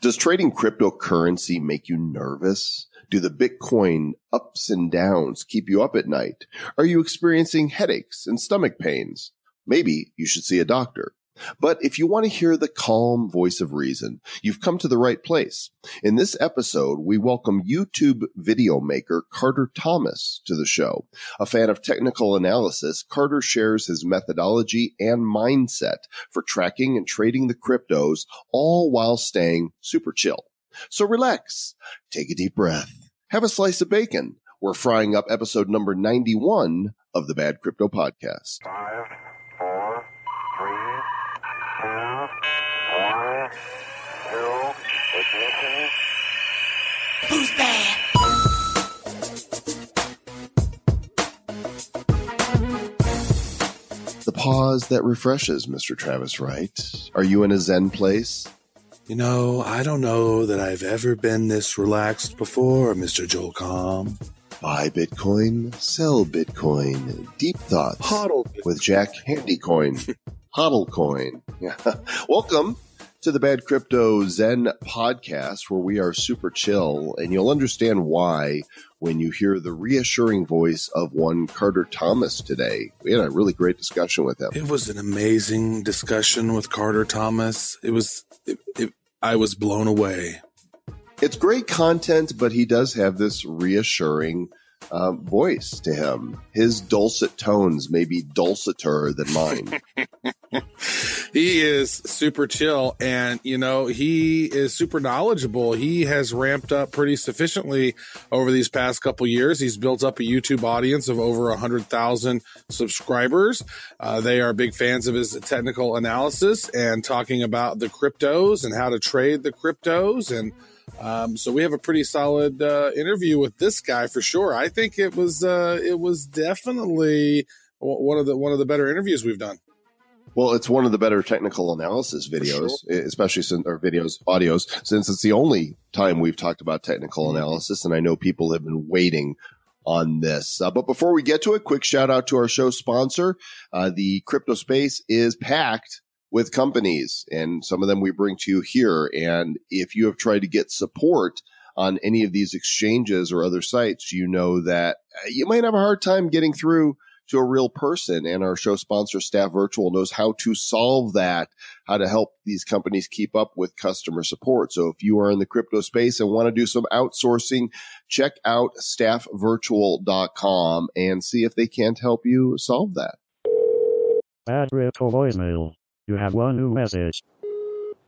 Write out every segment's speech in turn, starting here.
Does trading cryptocurrency make you nervous? Do the Bitcoin ups and downs keep you up at night? Are you experiencing headaches and stomach pains? Maybe you should see a doctor. But if you want to hear the calm voice of reason, you've come to the right place. In this episode, we welcome YouTube video maker Carter Thomas to the show. A fan of technical analysis, Carter shares his methodology and mindset for tracking and trading the cryptos, all while staying super chill. So relax, take a deep breath, have a slice of bacon. We're frying up episode number 91 of the Bad Crypto Podcast. Five, four, three, two, one, zero, ignition. Who's bad? The pause that refreshes, Mr. Travis Wright. Are you in a Zen place? You know, I don't know that I've ever been this relaxed before, Mr. Joel Comm. Buy Bitcoin, sell Bitcoin. Deep thoughts Hodl. with Jack Handycoin. Hodlcoin. Yeah. Welcome to the Bad Crypto Zen podcast where we are super chill and you'll understand why when you hear the reassuring voice of one Carter Thomas today. We had a really great discussion with him. It was an amazing discussion with Carter Thomas. It was, it, it, I was blown away. It's great content, but he does have this reassuring uh, voice to him. His dulcet tones may be dulceter than mine. He is super chill and, you know, he is super knowledgeable. He has ramped up pretty sufficiently over these past couple years. He's built up a YouTube audience of over 100,000 subscribers. Uh, they are big fans of his technical analysis and talking about the cryptos and how to trade the cryptos. And um, so we have a pretty solid uh, interview with this guy for sure. I think it was uh, it was definitely one of the one of the better interviews we've done. Well, it's one of the better technical analysis videos, especially since or videos, audios, since it's the only time we've talked about technical Mhm. analysis. And I know people have been waiting on this. Uh, but before we get to it, quick shout out to our show sponsor. Uh, the crypto space is packed with companies and some of them we bring to you here. And if you have tried to get support on any of these exchanges or other sites, you know that uh, you might have a hard time getting through to a real person. And our show sponsor, Staff Virtual, knows how to solve that, how to help these companies keep up with customer support. So if you are in the crypto space and want to do some outsourcing, check out staffvirtual.com and see if they can't help you solve that. Bad voicemail. You have one new message.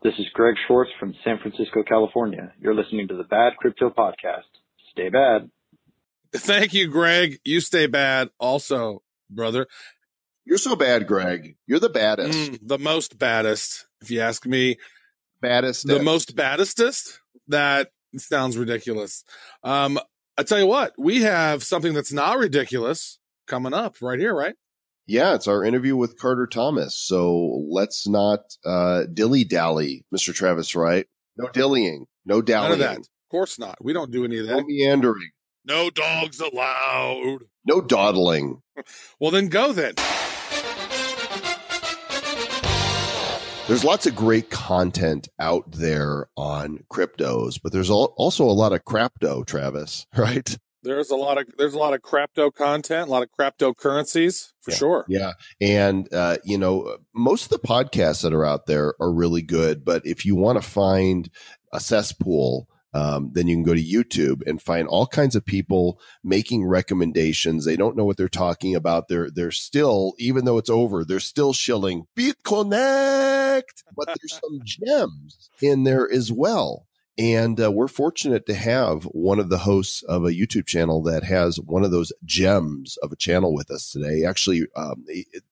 This is Greg Schwartz from San Francisco, California. You're listening to the Bad Crypto Podcast. Stay bad. Thank you, Greg. You stay bad also, brother. You're so bad, Greg. You're the baddest. Mm, the most baddest, if you ask me. Baddest. The most baddestest? That sounds ridiculous. Um, I tell you what, we have something that's not ridiculous coming up right here, right? Yeah, it's our interview with Carter Thomas. So let's not uh, dilly dally, Mr. Travis Wright. No dillying, no None of dallying, that. Of course not. We don't do any of that. no meandering, No dogs allowed. no dawdling. Well, then go then. There's lots of great content out there on cryptos, but there's also a lot of crapto, Travis, right? There's a lot of there's a lot of crypto content, a lot of crypto currencies for Yeah. sure. Yeah. And, uh, you know, most of the podcasts that are out there are really good. But if you want to find a cesspool, um, then you can go to YouTube and find all kinds of people making recommendations. They don't know what they're talking about. They're, they're still, even though it's over, they're still shilling BitConnect, but there's some gems in there as well. And uh, we're fortunate to have one of the hosts of a YouTube channel that has one of those gems of a channel with us today. Actually, um,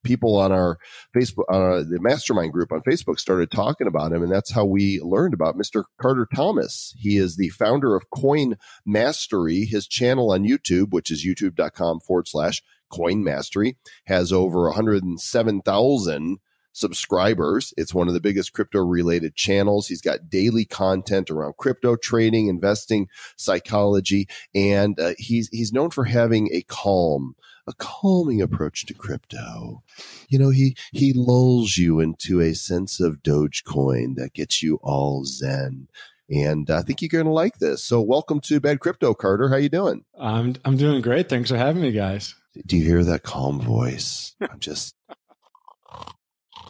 people on our Facebook, on our, the mastermind group on Facebook started talking about him. And that's how we learned about Mr. Carter Thomas. He is the founder of Coin Mastery. His channel on YouTube, which is youtube.com forward slash Coin Mastery, has over 107,000 subscribers. It's one of the biggest crypto related channels. He's got daily content around crypto trading, investing, psychology, and uh, he's he's known for having a calm a calming approach to crypto. You know, he he lulls you into a sense of Dogecoin that gets you all zen. And I think you're going to like this. So, welcome to Bad Crypto, Carter. How you doing? I'm I'm doing great. Thanks for having me, guys. Do you hear that calm voice? I'm just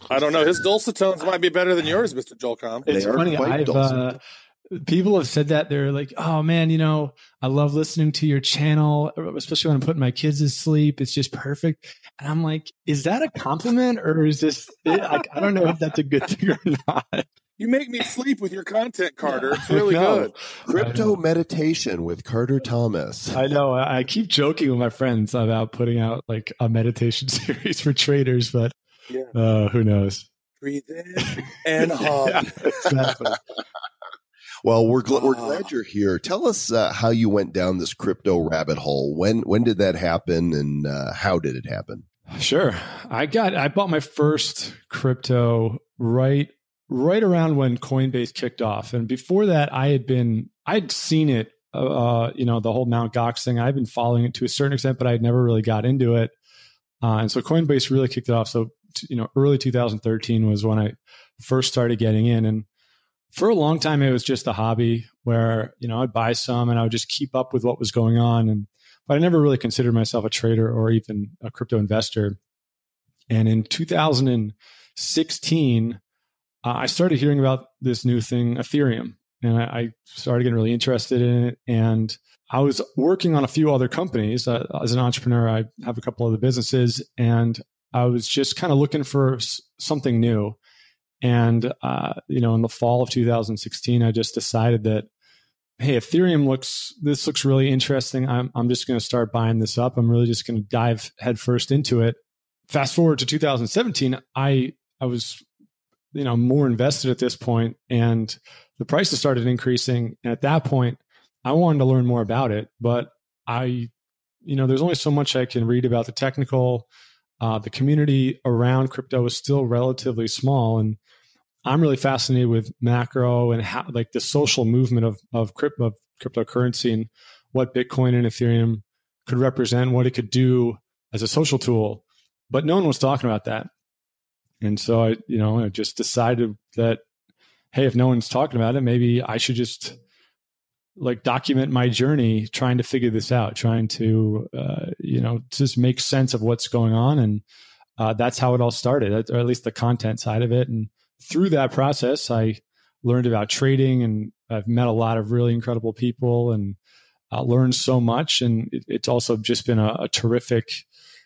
I don't know. His dulcet tones might be better than yours, Mister Joel Comm. It's funny. I've uh, people have said that they're like, "Oh man, you know, I love listening to your channel, especially when I'm putting my kids to sleep. It's just perfect." And I'm like, "Is that a compliment, or is this? I, I don't know if that's a good thing or not." You make me sleep with your content, Carter. It's really good. crypto meditation with Carter Thomas. I know. I I keep joking with my friends about putting out like a meditation series for traders, but Yeah. uh, who knows? Breathe in and hum. Yeah, exactly. Well, we're gl- we're glad you're here. Tell us uh, how you went down this crypto rabbit hole. When when did that happen, and uh, how did it happen? Sure. I got I bought my first crypto right right around when Coinbase kicked off. And before that I had been I'd seen it uh you know the whole Mount Gox thing. I've been following it to a certain extent but I'd never really got into it. Uh, and so Coinbase really kicked it off. So t- you know early 2013 was when I first started getting in and for a long time it was just a hobby where you know I'd buy some and I would just keep up with what was going on and but I never really considered myself a trader or even a crypto investor. And in 2016, uh, I started hearing about this new thing, Ethereum, and I, I started getting really interested in it. And I was working on a few other companies uh, as an entrepreneur. I have a couple other businesses, and I was just kind of looking for something new. And uh, you know, in the fall of 2016, I just decided that hey, Ethereum looks this looks really interesting. I'm I'm just going to start buying this up. I'm really just going to dive headfirst into it. Fast forward to 2017, I I was you know more invested at this point, and the prices started increasing. And at that point, I wanted to learn more about it, but I you know there's only so much I can read about the technical. Uh, the community around crypto is still relatively small, and I'm really fascinated with macro and how like the social movement of of, crypto, of cryptocurrency and what Bitcoin and Ethereum could represent, what it could do as a social tool. But no one was talking about that. And so I, you know, I just decided that, hey, if no one's talking about it, maybe I should just like document my journey trying to figure this out, trying to, uh, you know, just make sense of what's going on. And uh, that's how it all started, or at least the content side of it. And through that process, I learned about trading and I've met a lot of really incredible people and uh, learned so much. And it, it's also just been a, a terrific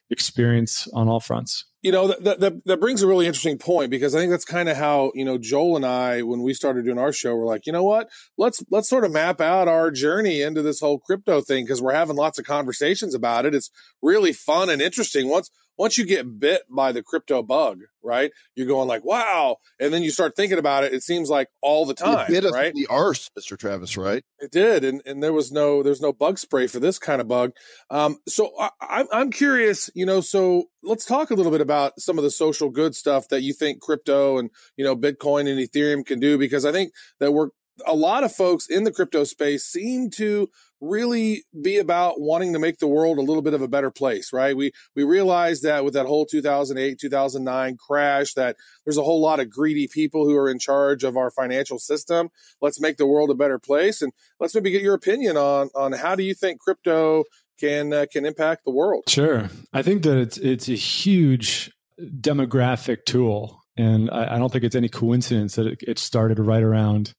experience on all fronts. You know, that, that, that brings a really interesting point because I think that's kind of how, you know, Joel and I, when we started doing our show, we're like, you know what, let's, let's sort of map out our journey into this whole crypto thing because we're having lots of conversations about it. It's really fun and interesting. Once, once you get bit by the crypto bug, right? You're going like, wow. And then you start thinking about it. It seems like all the time, you bit right? the arse, Mister Travis. Right? It did, and and there was no there's no bug spray for this kind of bug. Um, so I, I'm I'm curious, you know. So let's talk a little bit about some of the social good stuff that you think crypto and you know Bitcoin and Ethereum can do, because I think that we're a lot of folks in the crypto space seem to really be about wanting to make the world a little bit of a better place, right? We we realized that with that whole 2008 2009 crash that there's a whole lot of greedy people who are in charge of our financial system. Let's make the world a better place and let's maybe get your opinion on on how do you think crypto can uh, can impact the world? Sure, I think that it's it's a huge demographic tool, and I, I don't think it's any coincidence that it, it started right around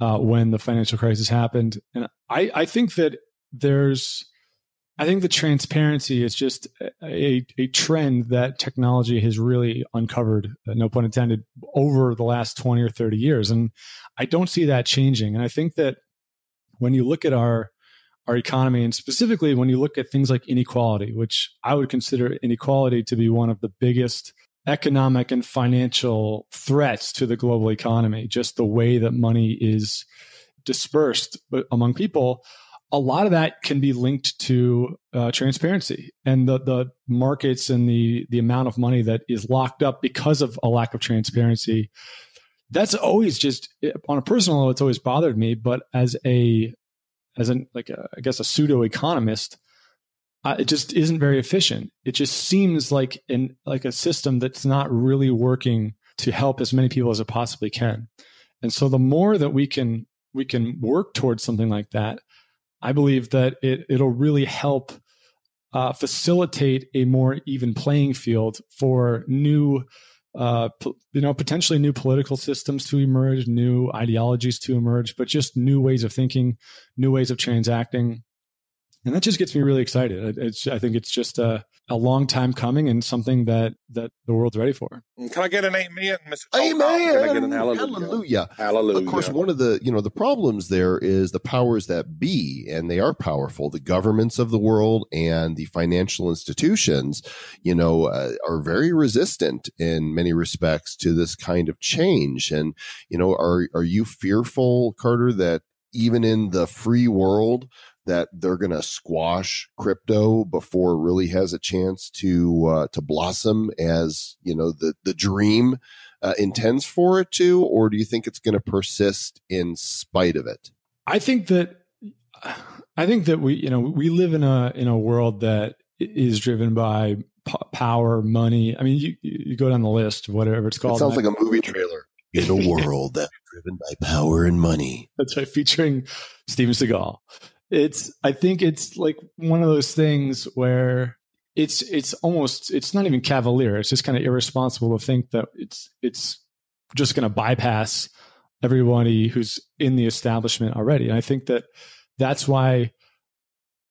uh, when the financial crisis happened. And I, I think that there's, I think the transparency is just a, a trend that technology has really uncovered, uh, no pun intended, over the last 20 or 30 years. And I don't see that changing. And I think that when you look at our, our economy and specifically when you look at things like inequality, which I would consider inequality to be one of the biggest economic and financial threats to the global economy, just the way that money is dispersed among people, a lot of that can be linked to uh, transparency and the, the markets and the, the amount of money that is locked up because of a lack of transparency. That's always just on a personal level, it's always bothered me. But as a, as an like a, I guess a pseudo economist, uh, it just isn't very efficient. It just seems like in like a system that's not really working to help as many people as it possibly can. And so the more that we can we can work towards something like that, I believe that it it'll really help uh, facilitate a more even playing field for new uh, you know, potentially new political systems to emerge, new ideologies to emerge, but just new ways of thinking, new ways of transacting. And that just gets me really excited. It's, I think it's just a, a long time coming and something that, that the world's ready for. Can I get an amen, Mr. Amen. Can I get an hallelujah? Hallelujah. Hallelujah. Of course, one of the you know the problems there is the powers that be, and they are powerful. The governments of the world and the financial institutions, you know, uh, are very resistant in many respects to this kind of change. And you know, are are you fearful, Carter, that even in the free world that they're going to squash crypto before it really has a chance to uh, to blossom as you know the the dream uh, intends for it to, or do you think it's going to persist in spite of it? I think that I think that we you know we live in a in a world that is driven by p- power, money. I mean, you you go down the list, of whatever it's called. It sounds like a movie trailer. In a world that's driven by power and money. That's right, featuring Steven Seagal. It's I think it's like one of those things where it's it's almost it's not even cavalier. It's just kind of irresponsible to think that it's it's just going to bypass everybody who's in the establishment already. And I think that that's why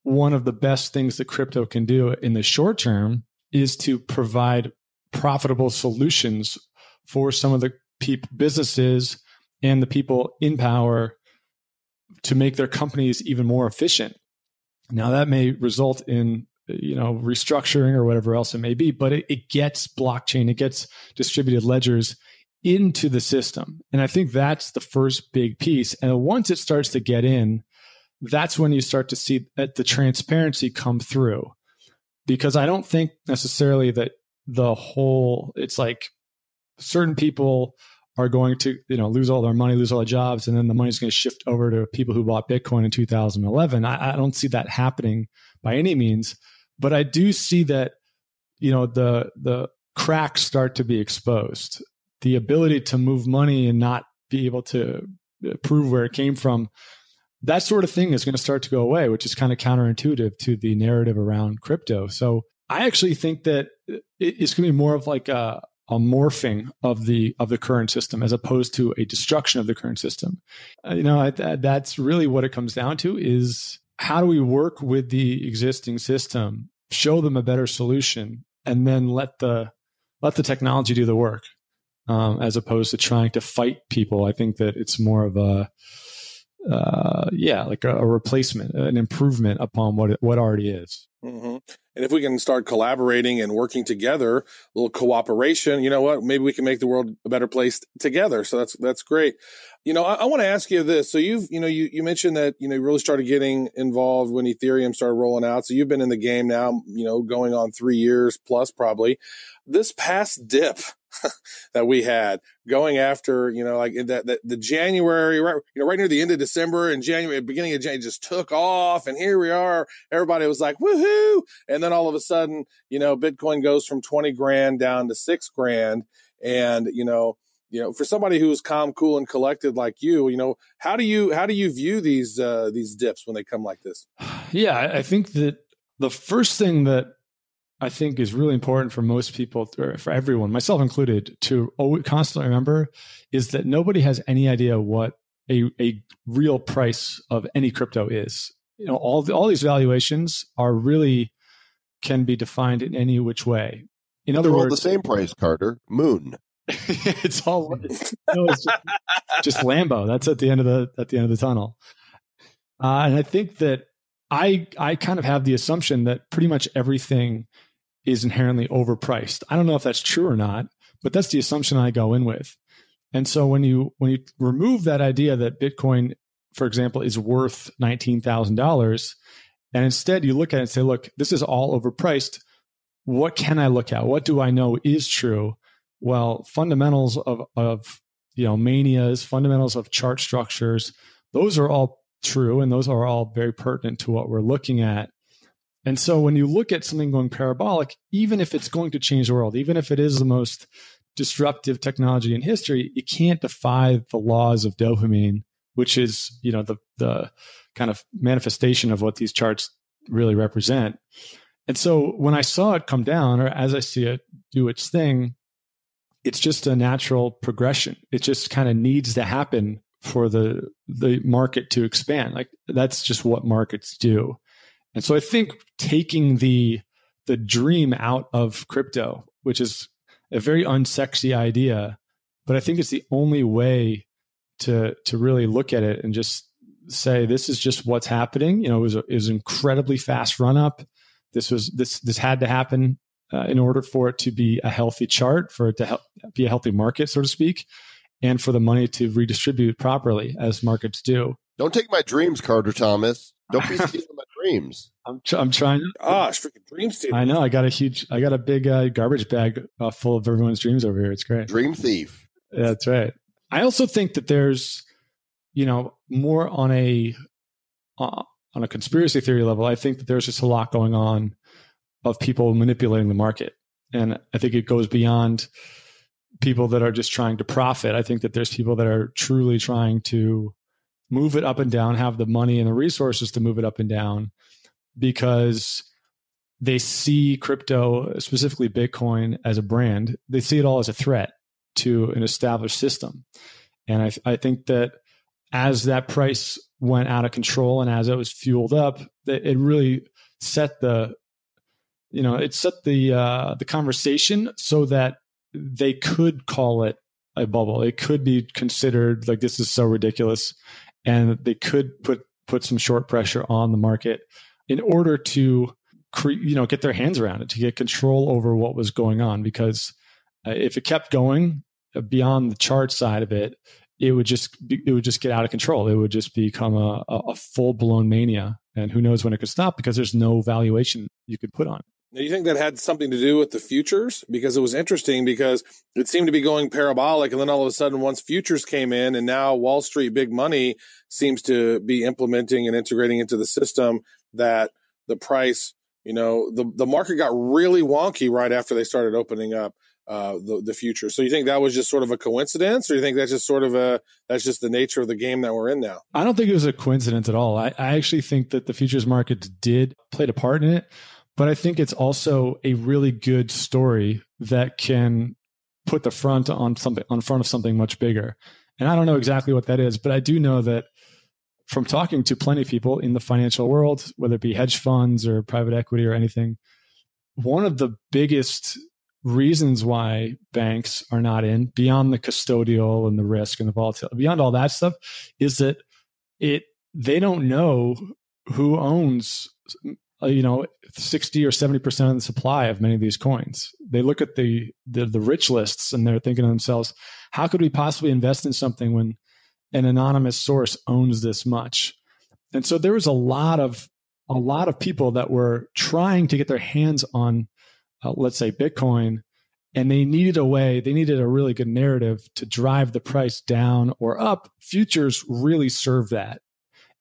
one of the best things that crypto can do in the short term is to provide profitable solutions for some of the peop- businesses and the people in power to make their companies even more efficient. Now that may result in you know restructuring or whatever else it may be, but it, it gets blockchain, it gets distributed ledgers into the system, and I think that's the first big piece. And once it starts to get in, that's when you start to see that the transparency come through, because I don't think necessarily that the whole it's like certain people are going to you know lose all their money, lose all their jobs, and then the money's going to shift over to people who bought Bitcoin in 2011. I, I don't see that happening by any means, but I do see that you know the the cracks start to be exposed. The ability to move money and not be able to uh, prove where it came from, that sort of thing is going to start to go away, which is kind of counterintuitive to the narrative around crypto. So I actually think that uh, it's going to be more of like a, a morphing of the of the current system as opposed to a destruction of the current system. Uh, you know, I, that's really what it comes down to is how do we work with the existing system, show them a better solution, and then let the let the technology do the work, um, as opposed to trying to fight people. I think that it's more of a uh, yeah, like a, a, replacement, an improvement upon what it, what already is. Mm-hmm. And if we can start collaborating and working together, a little cooperation, you know what? Maybe we can make the world a better place together. So that's that's great. You know, I, I want to ask you this. So you've, you know, you you mentioned that you know you really started getting involved when Ethereum started rolling out. So you've been in the game now, you know, going on three years plus probably. This past dip that we had going after, you know, like that, that the January, right, you know, right near the end of December and January, beginning of January just took off. And here we are. Everybody was like, woohoo. And then all of a sudden, you know, Bitcoin goes from 20 grand down to six grand. And, you know, you know, for somebody who's calm, cool, and collected like you, you know, how do you how do you view these uh, these dips when they come like this? Yeah, I think that the first thing that I think is really important for most people, or for everyone, myself included, to constantly remember is that nobody has any idea what a, a real price of any crypto is. You know, all the, all these valuations are really can be defined in any which way. In other They're words, the same price, Carter. Moon. it's all no, it's just, just Lambo. That's at the end of the at the end of the tunnel. Uh, and I think that I I kind of have the assumption that pretty much everything is inherently overpriced. I don't know if that's true or not, but that's the assumption I go in with. And so when you when you remove that idea that Bitcoin, for example, is worth nineteen thousand dollars, and instead you look at it and say, look, this is all overpriced. What can I look at? What do I know is true? Well, fundamentals of of you know manias, fundamentals of chart structures, those are all true, and those are all very pertinent to what we're looking at. And so when you look at something going parabolic, even if it's going to change the world, even if it is the most disruptive technology in history, it can't defy the laws of dopamine, which is, you know, the the kind of manifestation of what these charts really represent. And so when I saw it come down, or as I see it do its thing, it's just a natural progression. It just kind of needs to happen for the the market to expand. Like that's just what markets do. And so I think taking the the dream out of crypto, which is a very unsexy idea, but I think it's the only way to to really look at it and just say this is just what's happening. You know, it was a, it was an incredibly fast run up. This was this this had to happen uh, in order for it to be a healthy chart, for it to help, be a healthy market, so to speak, and for the money to redistribute properly as markets do. Don't take my dreams, Carter Thomas. Don't be stealing dreams. I'm, tr- I'm trying. Gosh, freaking dream stealer. I know. I got a huge. I got a big uh, garbage bag uh, full of everyone's dreams over here. It's great. Dream thief. Yeah, that's right. I also think that there's, you know, more on a uh, on a conspiracy theory level. I think that there's just a lot going on of people manipulating the market, and I think it goes beyond people that are just trying to profit. I think that there's people that are truly trying to move it up and down, have the money and the resources to move it up and down because they see crypto, specifically Bitcoin, as a brand. They see it all as a threat to an established system. And I, I think that as that price went out of control and as it was fueled up, it really set the, you know, it set the uh, the conversation so that they could call it a bubble. It could be considered like this is so ridiculous, and they could put put some short pressure on the market in order to cre- you know get their hands around it to get control over what was going on because uh, if it kept going uh, beyond the chart side of it it would just be, it would just get out of control. It would just become a, a full blown mania and who knows when it could stop because there's no valuation you could put on it Now, you think that had something to do with the futures? Because it was interesting because it seemed to be going parabolic. And then all of a sudden, once futures came in and now Wall Street big money seems to be implementing and integrating into the system that the price, you know, the, the market got really wonky right after they started opening up uh, the, the future. So you think that was just sort of a coincidence or you think that's just sort of a, that's just the nature of the game that we're in now? I don't think it was a coincidence at all. I, I actually think that the futures market did played a part in it, but I think it's also a really good story that can put the front on something on front of something much bigger. And I don't know exactly what that is, but I do know that from talking to plenty of people in the financial world, whether it be hedge funds or private equity or anything, one of the biggest reasons why banks are not in beyond the custodial and the risk and the volatility beyond all that stuff is that it they don't know who owns you know 60 or 70% of the supply of many of these coins they look at the, the the rich lists and they're thinking to themselves how could we possibly invest in something when an anonymous source owns this much and so there was a lot of a lot of people that were trying to get their hands on uh, let's say Bitcoin, and they needed a way, they needed a really good narrative to drive the price down or up. Futures really serve that.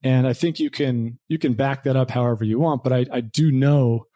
And I think you can you can back that up however you want, but I, I do know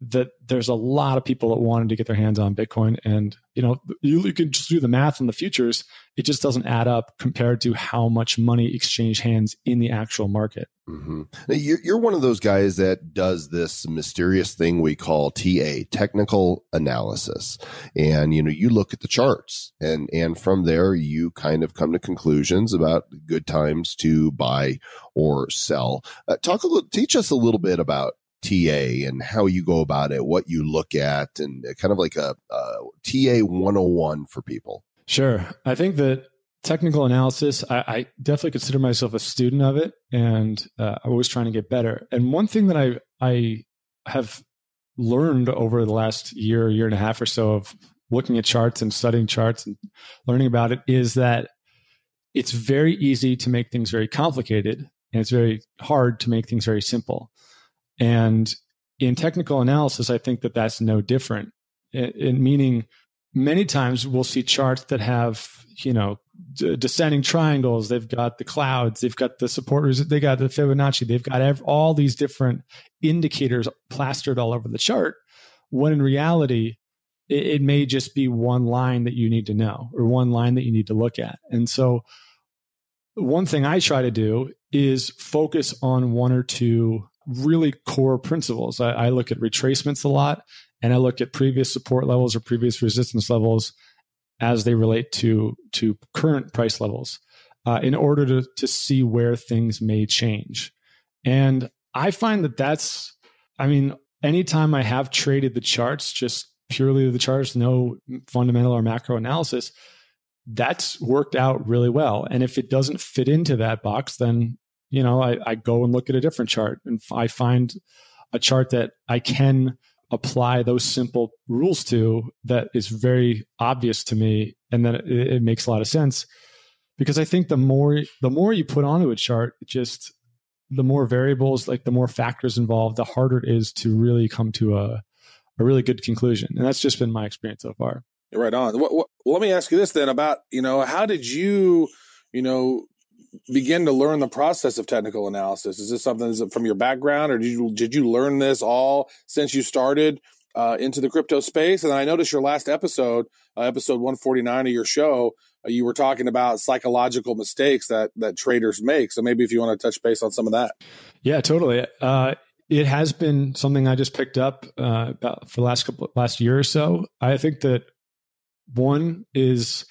that there's a lot of people that wanted to get their hands on Bitcoin. And, you know, you, you can just do the math on the futures. It just doesn't add up compared to how much money exchange hands in the actual market. Mm-hmm. You're, you're one of those guys that does this mysterious thing we call TA, technical analysis. And, you know, you look at the charts and, and from there, you kind of come to conclusions about good times to buy or sell. Uh, talk a little, teach us a little bit about TA and how you go about it, what you look at, and kind of like a, a TA 101 for people. Sure. I think that technical analysis, I, I definitely consider myself a student of it and uh, I'm always trying to get better. And one thing that I, I have learned over the last year, year and a half or so of looking at charts and studying charts and learning about it is that it's very easy to make things very complicated and it's very hard to make things very simple. And in technical analysis, I think that that's no different. In, in meaning, many times we'll see charts that have, you know, d- descending triangles. They've got the clouds. They've got the supporters. They got the Fibonacci. They've got ev- all these different indicators plastered all over the chart. When in reality, it, it may just be one line that you need to know or one line that you need to look at. And so, one thing I try to do is focus on one or two really core principles. I, I look at retracements a lot and I look at previous support levels or previous resistance levels as they relate to to current price levels uh, in order to to see where things may change. And I find that that's, I mean, anytime I have traded the charts, just purely the charts, no fundamental or macro analysis, that's worked out really well. And if it doesn't fit into that box, then you know I, I go and look at a different chart and I find a chart that I can apply those simple rules to that is very obvious to me and then it, it makes a lot of sense. Because i think the more the more you put onto a chart just the more variables like the more factors involved the harder it is to really come to a a really good conclusion. And that's just been my experience so far. Right on. What, let me ask you this then about you know how did you you know begin to learn the process of technical analysis? Is this something is from your background, or did you did you learn this all since you started uh, into the crypto space? And I noticed your last episode, uh, episode one forty nine of your show, uh, you were talking about psychological mistakes that that traders make. So maybe if you want to touch base on some of that. Yeah, totally. Uh, it has been something I just picked up uh, about for the last couple last year or so. I think that one is,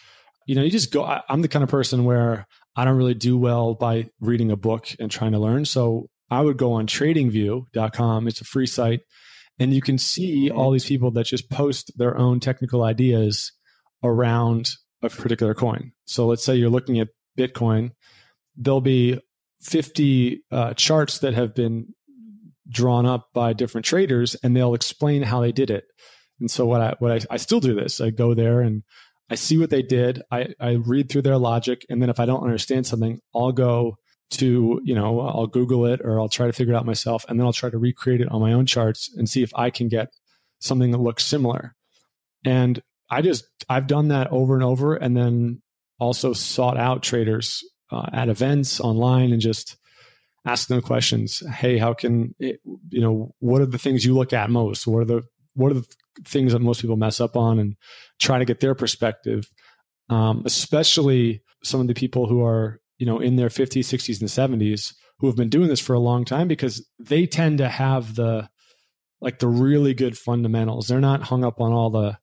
you know, you just go. I, I'm the kind of person where I don't really do well by reading a book and trying to learn. So I would go on tradingview.com. It's a free site. And you can see all these people that just post their own technical ideas around a particular coin. So let's say you're looking at Bitcoin, there'll be 50 uh, charts that have been drawn up by different traders and they'll explain how they did it. And so what I what I, I still do this. I go there and I see what they did. I, I read through their logic, and then if I don't understand something, I'll go to you know I'll Google it or I'll try to figure it out myself, and then I'll try to recreate it on my own charts and see if I can get something that looks similar. And I just I've done that over and over, and then also sought out traders uh, at events online and just ask them questions. Hey, how can it, you know what are the things you look at most? What are the what are the things that most people mess up on and try to get their perspective um, especially some of the people who are you know in their 50s 60s and 70s who have been doing this for a long time because they tend to have the like the really good fundamentals. They're not hung up on all the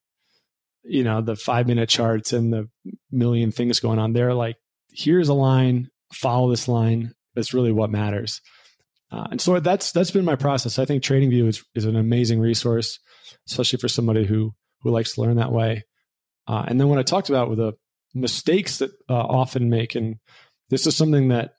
you know the five minute charts and the million things going on. They're like here's a line follow this line. That's really what matters. Uh, and so that's that's been my process. I think tradingview is, is an amazing resource especially for somebody who who likes to learn that way. Uh, and then when I talked about with the mistakes that uh, often make, and this is something that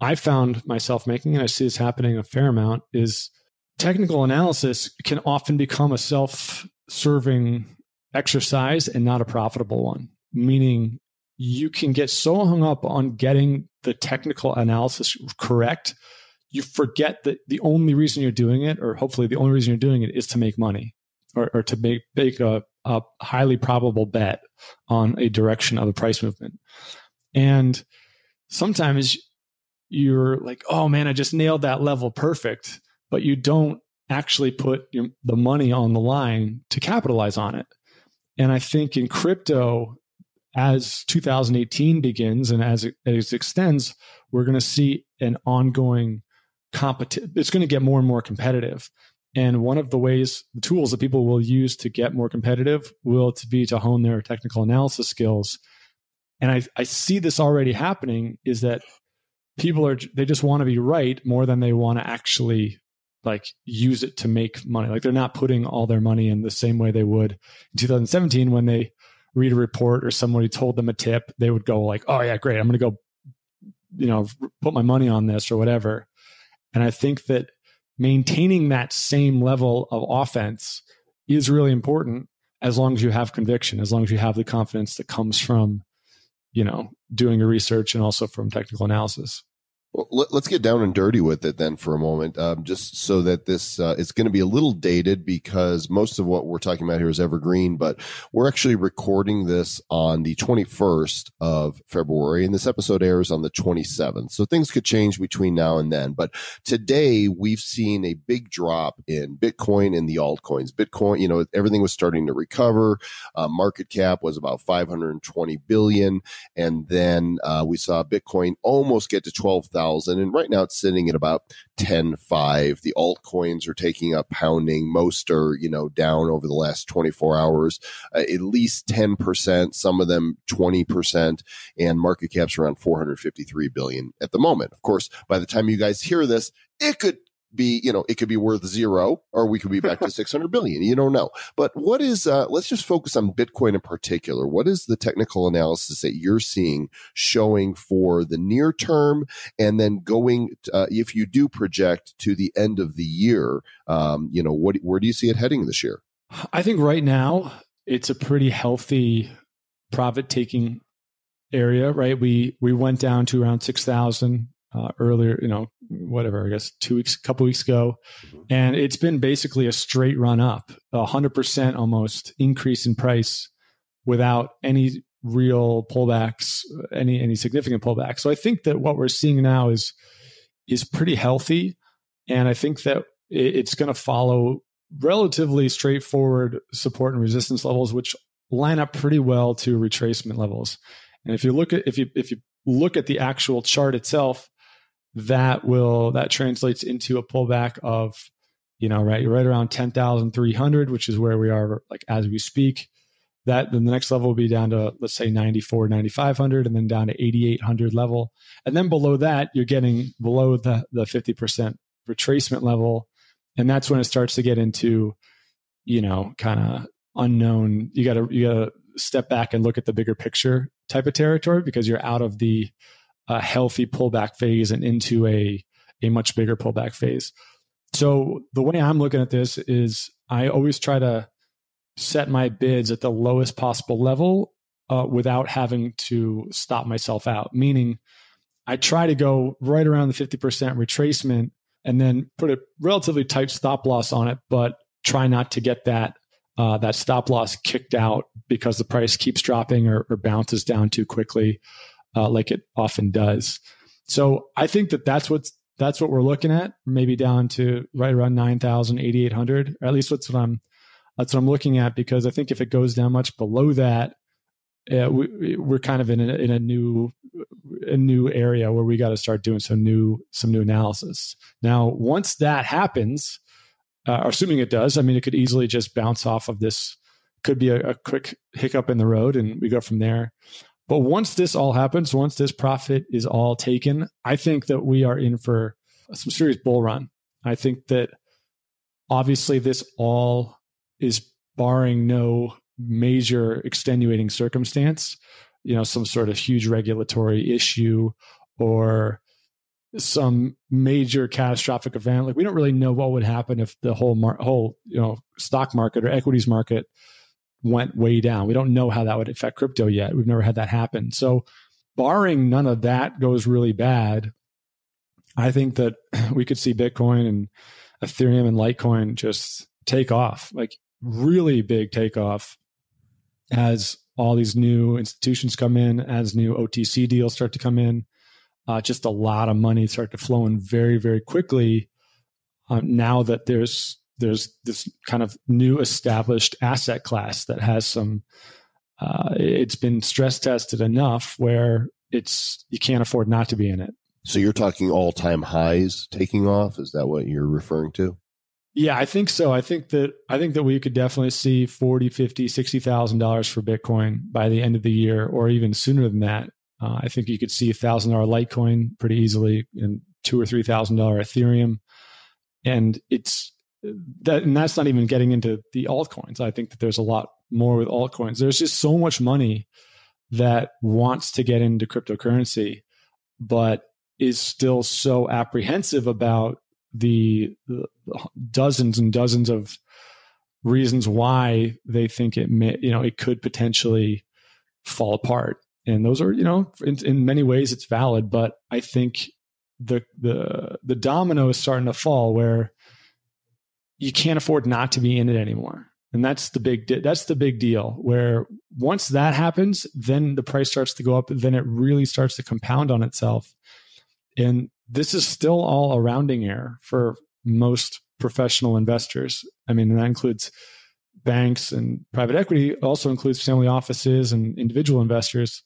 I found myself making, and I see this happening a fair amount, is technical analysis can often become a self-serving exercise and not a profitable one. Meaning, you can get so hung up on getting the technical analysis correct, you forget that the only reason you're doing it, or hopefully the only reason you're doing it, is to make money or, or to make, make a, a highly probable bet on a direction of a price movement. And sometimes you're like, oh man, I just nailed that level perfect, but you don't actually put your, the money on the line to capitalize on it. And I think in crypto, as 2018 begins and as it, as it extends, we're going to see an ongoing competition. It's going to get more and more competitive. And one of the ways, the tools that people will use to get more competitive will to be to hone their technical analysis skills. And I, I see this already happening is that people are, they just want to be right more than they want to actually like use it to make money. Like they're not putting all their money in the same way they would in 2017 when they read a report or somebody told them a tip, they would go like, "Oh yeah, great. I'm going to go you know, put my money on this or whatever." And I think that maintaining that same level of offense is really important as long as you have conviction, as long as you have the confidence that comes from, you know, doing your research and also from technical analysis. Well, let, us get down and dirty with it then for a moment, um, just so that this uh, it's going to be a little dated because most of what we're talking about here is evergreen. But we're actually recording this on the 21st of February, and this episode airs on the 27th. So things could change between now and then. But today we've seen a big drop in Bitcoin and the altcoins. Bitcoin, you know, everything was starting to recover. Uh, market cap was about 520 billion, and then uh, we saw Bitcoin almost get to 12,000 thousand, and right now it's sitting at about ten five. The altcoins are taking up pounding. Most are you know down over the last twenty four hours, uh, at least ten percent. Some of them twenty percent, and market caps around four hundred fifty three billion at the moment. Of course, by the time you guys hear this, it could be, you know, it could be worth zero or we could be back to 600 billion. You don't know. But what is, uh, let's just focus on Bitcoin in particular. What is the technical analysis that you're seeing showing for the near term and then going, uh, if you do project to the end of the year, um, you know, what, where do you see it heading this year? I think right now it's a pretty healthy profit taking area, right? We, we went down to around 6,000 uh, earlier, you know, whatever, I guess two weeks, a couple weeks ago. And it's been basically a straight run up, a hundred percent almost increase in price without any real pullbacks, any, any significant pullbacks. So I think that what we're seeing now is, is pretty healthy. And I think that it's going to follow relatively straightforward support and resistance levels, which line up pretty well to retracement levels. And if you look at, if you, if you look at the actual chart itself, that will that translates into a pullback of you know right right around 10,300 which is where we are like as we speak. That then the next level will be down to let's say 94 9500 and then down to 8800 level. And then below that you're getting below the the 50% retracement level. And that's when it starts to get into you know kind of unknown. You got to you got to step back and look at the bigger picture type of territory because you're out of the a healthy pullback phase and into a a much bigger pullback phase. So the way I'm looking at this is I always try to set my bids at the lowest possible level uh, without having to stop myself out. Meaning, I try to go right around the 50% retracement and then put a relatively tight stop loss on it, but try not to get that uh, that stop loss kicked out because the price keeps dropping or, or bounces down too quickly uh, like it often does. So I think that that's what's that's what we're looking at, maybe down to right around 9,000, 8,800, or at least that's what I'm that's what I'm looking at because I think if it goes down much below that, uh, we, we're kind of in a, in a new a new area where we got to start doing some new some new analysis. Now, once that happens, uh, assuming it does, I mean, it could easily just bounce off of this. Could be a, a quick hiccup in the road, and we go from there. But once this all happens, once this profit is all taken, I think that we are in for some serious bull run. I think that obviously this all is barring no major extenuating circumstance, you know, some sort of huge regulatory issue or some major catastrophic event. Like we don't really know what would happen if the whole mar- whole you know stock market or equities market went way down. We don't know how that would affect crypto yet. We've never had that happen. So, barring none of that goes really bad, I think that we could see Bitcoin and Ethereum and Litecoin just take off, like really big takeoff as all these new institutions come in, as new OTC deals start to come in. Uh, just a lot of money start to flow in very, very quickly. Um, now that there's there's this kind of new established asset class that has some uh, it's been stress tested enough where it's you can't afford not to be in it. So you're talking all-time highs taking off? Is that what you're referring to? Yeah i think so. I think that i think that we could definitely see 40 50 60 thousand dollars for bitcoin by the end of the year or even sooner than that. Uh, i think you could see a thousand dollar litecoin pretty easily and two or three thousand dollar ethereum. And it's that and that's not even getting into the altcoins. I think that there's a lot more with altcoins. There's just so much money that wants to get into cryptocurrency, but is still so apprehensive about the, the dozens and dozens of reasons why they think it may, you know, it could potentially fall apart. And those are, you know, in, in many ways it's valid, but I think the the the domino is starting to fall where you can't afford not to be in it anymore. And that's the big that's the big deal where once that happens, then the price starts to go up, then it really starts to compound on itself. And this is still all a rounding error for most professional investors. I mean, that includes banks and private equity, it also includes family offices and individual investors.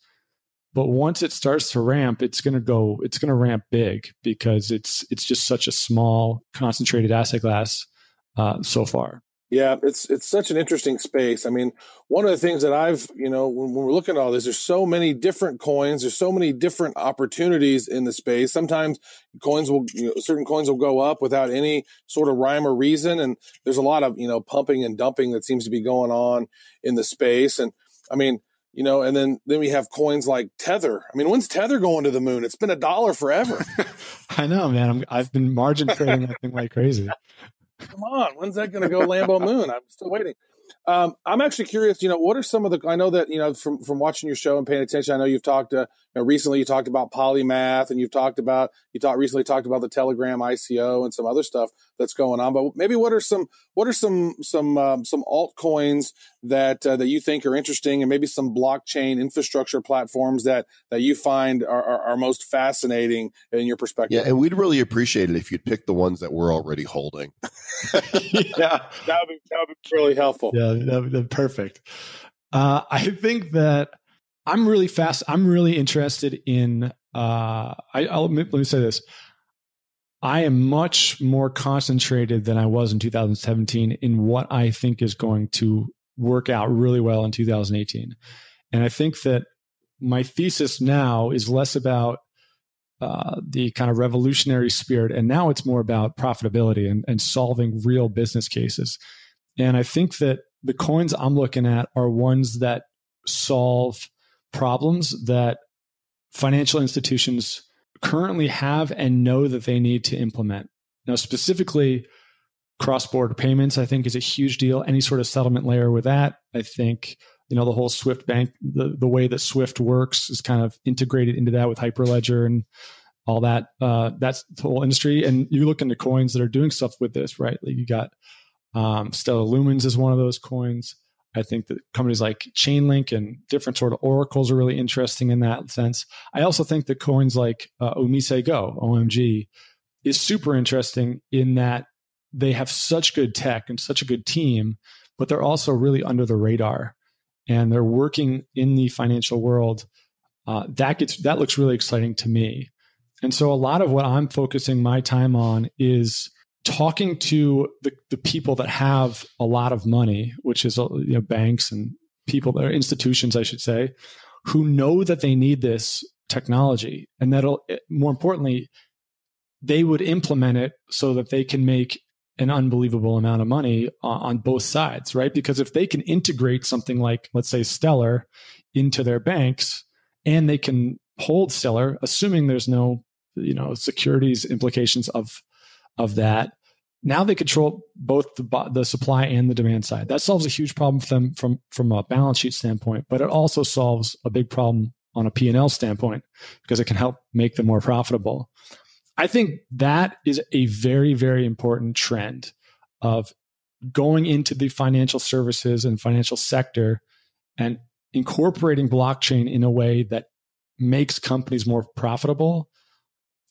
But once it starts to ramp, it's going to go, it's going to ramp big because it's it's just such a small, concentrated asset class uh, so far. Yeah, it's it's such an interesting space. I mean, one of the things that I've, you know, when, when, we're looking at all this, there's so many different coins, there's so many different opportunities in the space. Sometimes coins will, you know, certain coins will go up without any sort of rhyme or reason, and there's a lot of, you know, pumping and dumping that seems to be going on in the space. And I mean, you know, and then then we have coins like Tether. I mean, when's Tether going to the moon? It's been a dollar forever. I know, man. i have been margin trading that thing like crazy. Come on, when's that going to go Lambo Moon? I'm still waiting. Um, I'm actually curious. You know, what are some of the? I know that you know from from watching your show and paying attention. I know you've talked. Uh, you know, recently you talked about polymath, and you've talked about you talked recently talked about the Telegram ICO and some other stuff that's going on. But maybe what are some what are some some um, some altcoins that uh, that you think are interesting, and maybe some blockchain infrastructure platforms that that you find are, are, are most fascinating in your perspective. Yeah, and we'd really appreciate it if you'd pick the ones that we're already holding. yeah, that would be that would be really helpful. Yeah, that, that perfect. Uh, I think that I'm really fast. I'm really interested in. Uh, I, I'll, let me say this. I am much more concentrated than I was in 2017 in what I think is going to work out really well in 2018. And I think that my thesis now is less about uh, the kind of revolutionary spirit, and now it's more about profitability and, and solving real business cases. And I think that the coins I'm looking at are ones that solve problems that financial institutions currently have and know that they need to implement. Now, specifically, cross border payments, I think, is a huge deal. Any sort of settlement layer with that, I think, you know, the whole Swift bank, the, the way that Swift works is kind of integrated into that with Hyperledger and all that. Uh, that's the whole industry. And you look into coins that are doing stuff with this, right? Like you got um, Stellar Lumens is one of those coins. I think that companies like Chainlink and different sort of oracles are really interesting in that sense. I also think that coins like uh, Omise Go, OMG, is super interesting in that they have such good tech and such a good team, but they're also really under the radar and they're working in the financial world. Uh, that gets that looks really exciting to me. And so a lot of what I'm focusing my time on is talking to the, the people that have a lot of money, which is uh, you know, banks and people that are institutions, I should say, who know that they need this technology and that'll eh, more importantly, they would implement it so that they can make an unbelievable amount of money on, on both sides, right? Because if they can integrate something like, let's say, Stellar into their banks and they can hold Stellar, assuming there's no, you know, securities implications of of that, now they control both the, the supply and the demand side. That solves a huge problem for them from from a balance sheet standpoint, but it also solves a big problem on a P&L standpoint because it can help make them more profitable. I think that is a very very important trend of going into the financial services and financial sector and incorporating blockchain in a way that makes companies more profitable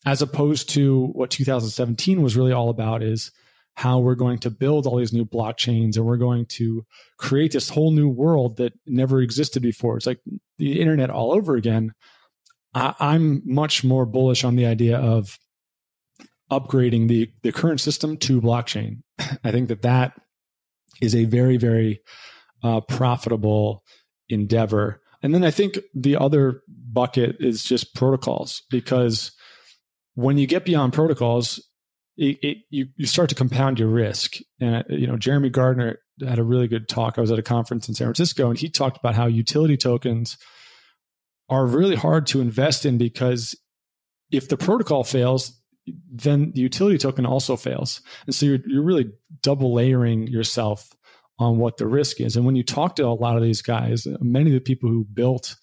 as opposed to what 2017 was really all about is how we're going to build all these new blockchains and we're going to create this whole new world that never existed before. It's like the internet all over again. I, am much more bullish on the idea of upgrading the, the current system to blockchain. I think that that is a very, very uh, profitable endeavor. And then I think the other bucket is just protocols because when you get beyond protocols, it, it, you you start to compound your risk. And uh, you know, Jeremy Gardner had a really good talk. I was at a conference in San Francisco, and he talked about how utility tokens are really hard to invest in because if the protocol fails, then the utility token also fails, and so you're you're really double layering yourself on what the risk is. And when you talk to a lot of these guys, uh, many of the people who built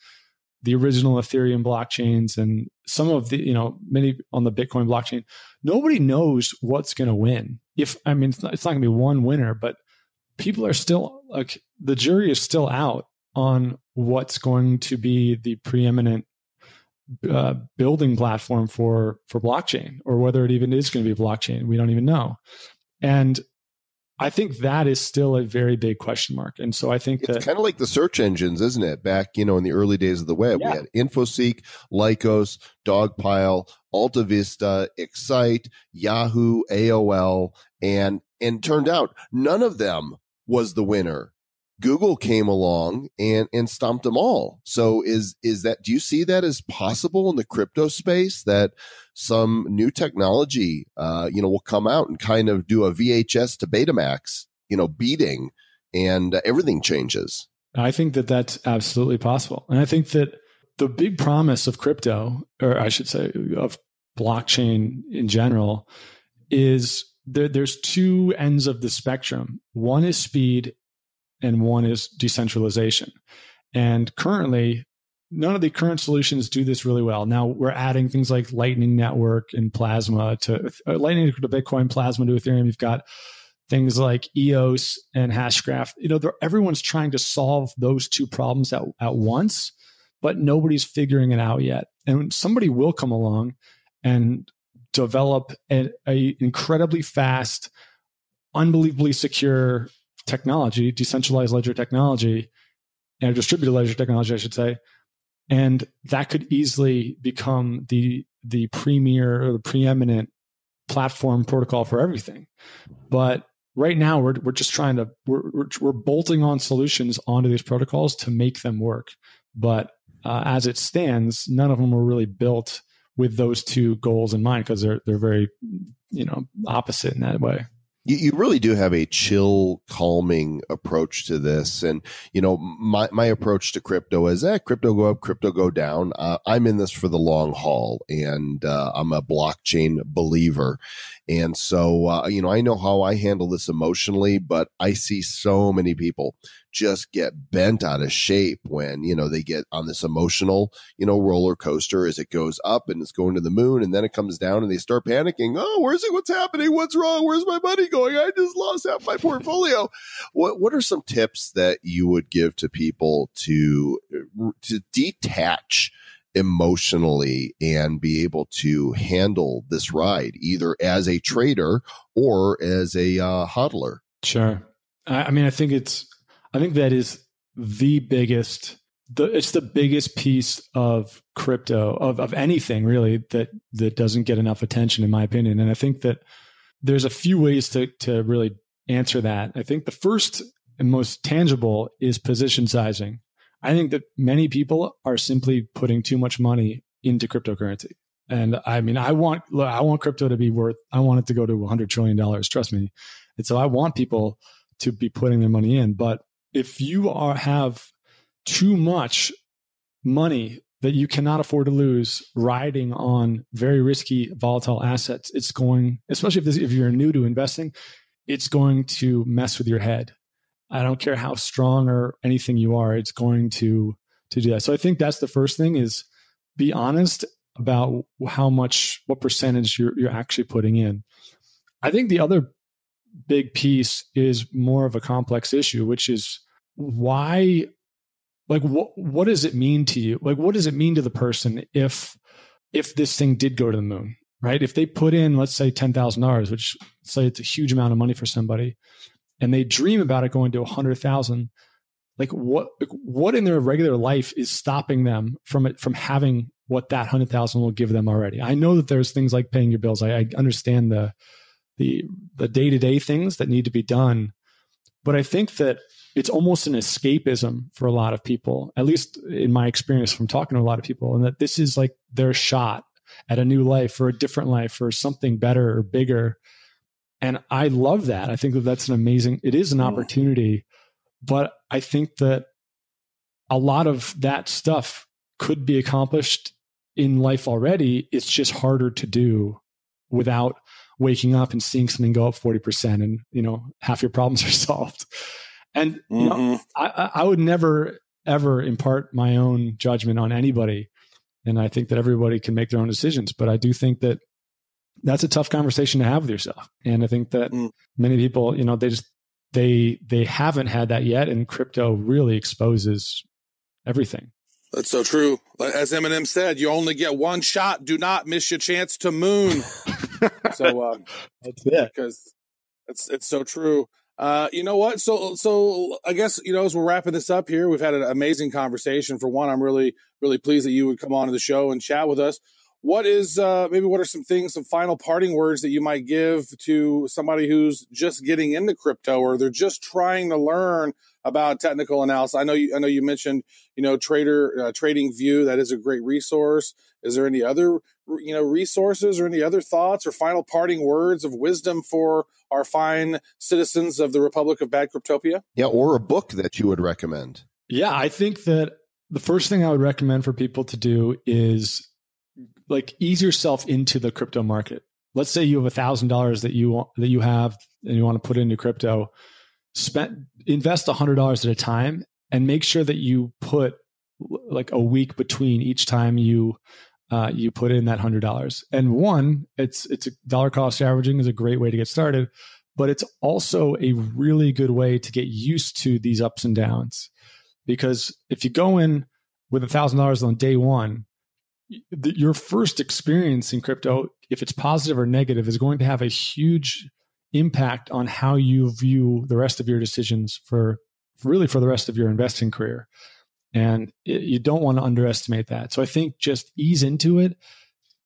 the original Ethereum blockchains and some of the, you know, many on the Bitcoin blockchain, nobody knows what's going to win. If, I mean, it's not, it's not going to be one winner, but people are still like, the jury is still out on what's going to be the preeminent uh, building platform for for blockchain or whether it even is going to be blockchain we don't even know and i think that is still a very big question mark and so i think It's that kind of like the search engines, isn't it? Back, you know, in the early days of the web, Yeah. we had InfoSeek, Lycos, Dogpile, AltaVista, Excite, Yahoo, AOL, and and turned out none of them was the winner. Google came along and and stomped them all. So is is that do you see that as possible in the crypto space that some new technology uh you know will come out and kind of do a VHS to Betamax, you know, beating and uh, everything changes. I think that that's absolutely possible. And I think that the big promise of crypto, or I should say of blockchain in general, is there, there's two ends of the spectrum. One is speed and one is decentralization. And currently, none of the current solutions do this really well. Now we're adding things like Lightning Network and Plasma to uh, Lightning to Bitcoin, Plasma to Ethereum. You've got things like EOS and Hashgraph. You know, everyone's trying to solve those two problems at, at once, but nobody's figuring it out yet. And somebody will come along and develop a, a incredibly fast, unbelievably secure technology, decentralized ledger technology, and distributed ledger technology, I should say. And that could easily become the the premier or the preeminent platform protocol for everything. But right now we're we're just trying to we're we're, we're bolting on solutions onto these protocols to make them work. But uh, as it stands, none of them were really built with those two goals in mind because they're they're very you know opposite in that way. You, you really do have a chill, calming approach to this. And, you know, my, my approach to crypto is, eh, crypto go up, crypto go down. Uh, I'm in this for the long haul and, uh, I'm a blockchain believer. And so, uh, you know, I know how I handle this emotionally, but I see so many people just get bent out of shape when, you know, they get on this emotional, you know, roller coaster as it goes up and it's going to the moon and then it comes down and they start panicking. Oh, where's it? What's happening? What's wrong? Where's my money going? I just lost half my portfolio. What, what are some tips that you would give to people to, to detach emotionally and be able to handle this ride either as a trader or as a uh, hodler? Sure. I, I mean, I think it's, I think that is the biggest, the, it's the biggest piece of crypto of, of anything really that, that doesn't get enough attention in my opinion. And I think that there's a few ways to, to really answer that. I think the first and most tangible is position sizing. I think that many people are simply putting too much money into cryptocurrency. And I mean, I want, I want crypto to be worth, I want it to go to $100 trillion, trust me. And so I want people to be putting their money in. But if you are, have too much money that you cannot afford to lose riding on very risky, volatile assets, it's going, especially if, this, if you're new to investing, it's going to mess with your head. I don't care how strong or anything you are, it's going to to do that. So I think that's the first thing is be honest about how much what percentage you're you're actually putting in. I think the other big piece is more of a complex issue, which is why like what what does it mean to you? Like what does it mean to the person if if this thing did go to the moon? Right? If they put in, let's say ten thousand dollars, which say it's a huge amount of money for somebody, and they dream about it going to a hundred thousand, like what what in their regular life is stopping them from it from having what that hundred thousand will give them already? I know that there's things like paying your bills. I, I understand the the the day to day things that need to be done, but I think that it's almost an escapism for a lot of people, at least in my experience from talking to a lot of people, and that this is like their shot at a new life or a different life or something better or bigger. And I love that. I think that that's an amazing, it is an mm. opportunity, but I think that a lot of that stuff could be accomplished in life already. It's just harder to do without waking up and seeing something go up 40% and, you know, half your problems are solved. And, you know, Mhm. I, I I would never ever impart my own judgment on anybody. And I think that everybody can make their own decisions. But I do think that that's a tough conversation to have with yourself. And I think that Mm. many people, you know, they just they they haven't had that yet. And crypto really exposes everything. That's so true. As Eminem said, you only get one shot. Do not miss your chance to moon. so uh, That's it. because it's it's so true. Uh, you know what? So so I guess you know as we're wrapping this up here, we've had an amazing conversation. For one, I'm really really pleased that you would come on to the show and chat with us. What is uh, maybe what are some things, some final parting words that you might give to somebody who's just getting into crypto or they're just trying to learn about technical analysis? I know you I know you mentioned you know trader uh, TradingView that is a great resource. Is there any other you know resources or any other thoughts or final parting words of wisdom for our fine citizens of the Republic of Bad Cryptopia? Yeah, or a book that you would recommend. Yeah, I think that the first thing I would recommend for people to do is like ease yourself into the crypto market. Let's say you have a thousand dollars that you want that you have and you want to put into crypto. Spend invest a hundred dollars at a time and make sure that you put like a week between each time you uh, you put in that hundred dollars. And one, it's it's a dollar cost averaging is a great way to get started, but it's also a really good way to get used to these ups and downs. Because if you go in with a thousand dollars on day one, your first experience in crypto, if it's positive or negative, is going to have a huge impact on how you view the rest of your decisions for really for the rest of your investing career. And it, you don't want to underestimate that. So I think just ease into it,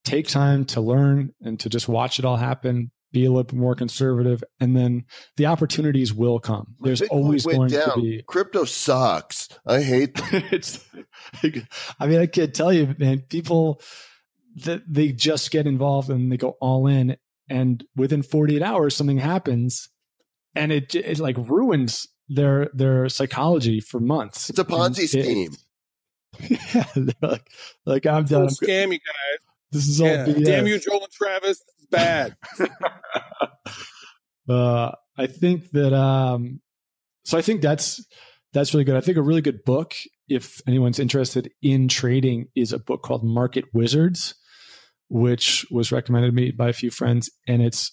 take time to learn and to just watch it all happen, be a little bit more conservative, and then the opportunities will come. There's Bitcoin always going down. to be Crypto sucks. I hate it's i mean i can't tell you man people that they just get involved and they go all in and within 48 hours something happens and it it like ruins their their psychology for months It's a Ponzi And it- scheme. yeah they're like like i'm done I'm- scam you guys. this is all Yeah. BS. Damn you, Joel and Travis. This is bad. uh, I think that um, so I think that's that's really good. I think a really good book, if anyone's interested in trading, is a book called Market Wizards, which was recommended to me by a few friends, and it's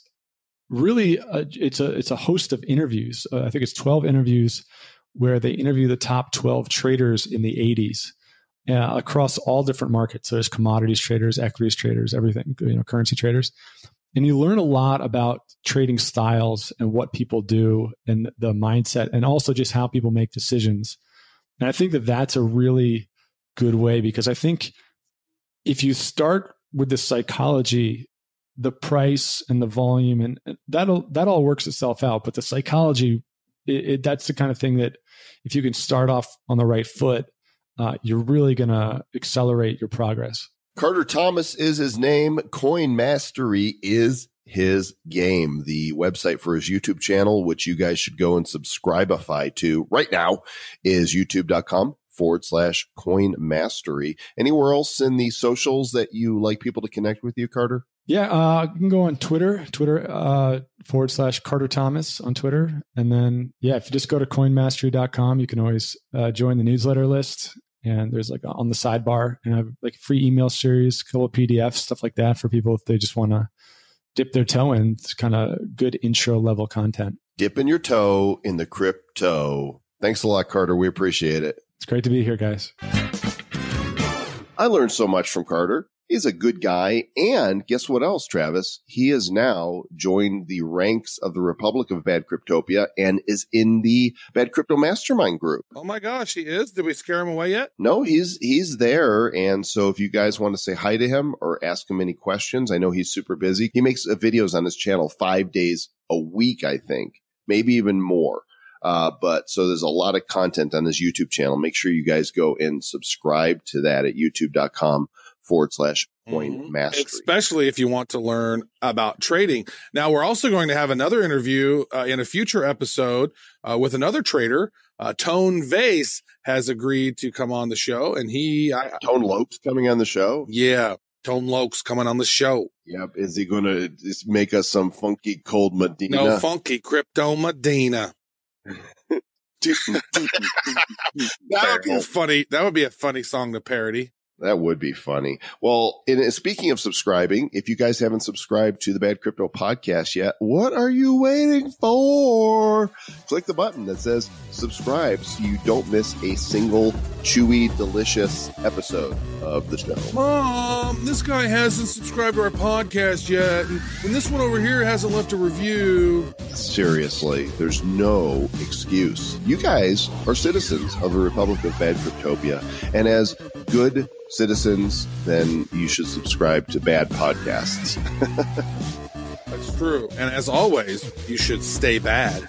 really it's a it's a host of interviews. Uh, I think it's twelve interviews where they interview the top twelve traders in the '80s. Uh, across all different markets, so there's commodities traders, equities traders, everything, you know, currency traders, and you learn a lot about trading styles and what people do and the mindset and also just how people make decisions and i think that that's a really good way because i think if you start with the psychology the price and the volume and that'll that all works itself out but the psychology it, it, that's the kind of thing that if you can start off on the right foot uh, you're really going to accelerate your progress Carter Thomas is his name. Coin Mastery is his game. The website for his YouTube channel, which you guys should go and subscribeify to right now, is youtube.com forward slash coin mastery. Anywhere else in the socials that you like people to connect with you, Carter? Yeah, uh, you can go on Twitter, Twitter uh, forward slash Carter Thomas on Twitter. And then, yeah, if you just go to coinmastery.com, you can always uh, join the newsletter list. And there's like on the sidebar, and I have like free email series, a couple of PDFs, stuff like that for people if they just want to dip their toe in. It's kind of good intro level content. Dipping your toe in the crypto. Thanks a lot, Carter. We appreciate it. It's great to be here, guys. I learned so much from Carter. He's a good guy. And guess what else, Travis? He has now joined the ranks of the Republic of Bad Cryptopia and is in the Bad Crypto Mastermind group. Oh my gosh, he is. Did we scare him away yet? No, he's he's there. And so if you guys want to say hi to him or ask him any questions, I know he's super busy. He makes uh, videos on his channel five days a week, I think, maybe even more. Uh, but so there's a lot of content on his YouTube channel. Make sure you guys go and subscribe to that at youtube.com forward slash coin Mhm. mastery. Especially if you want to learn about trading. Now, we're also going to have another interview uh, in a future episode uh, with another trader. Uh, Tone Vays has agreed to come on the show, and he, I, Tone Loc's coming on the show. yeah, Tone Loc's coming on the show. Yep. Is he going to make us some funky cold Medina? No funky crypto Medina. That would be a funny. That would be a funny song to parody. That would be funny. Well, and uh, speaking of subscribing, if you guys haven't subscribed to the Bad Crypto podcast yet, what are you waiting for? Click the button that says subscribe so you don't miss a single chewy, delicious episode of the show. Mom, this guy hasn't subscribed to our podcast yet, and, and this one over here hasn't left a review. Seriously, there's no excuse. You guys are citizens of the Republic of Bad Cryptopia, and as good citizens, then you should subscribe to bad podcasts. That's true. And as always, you should stay bad.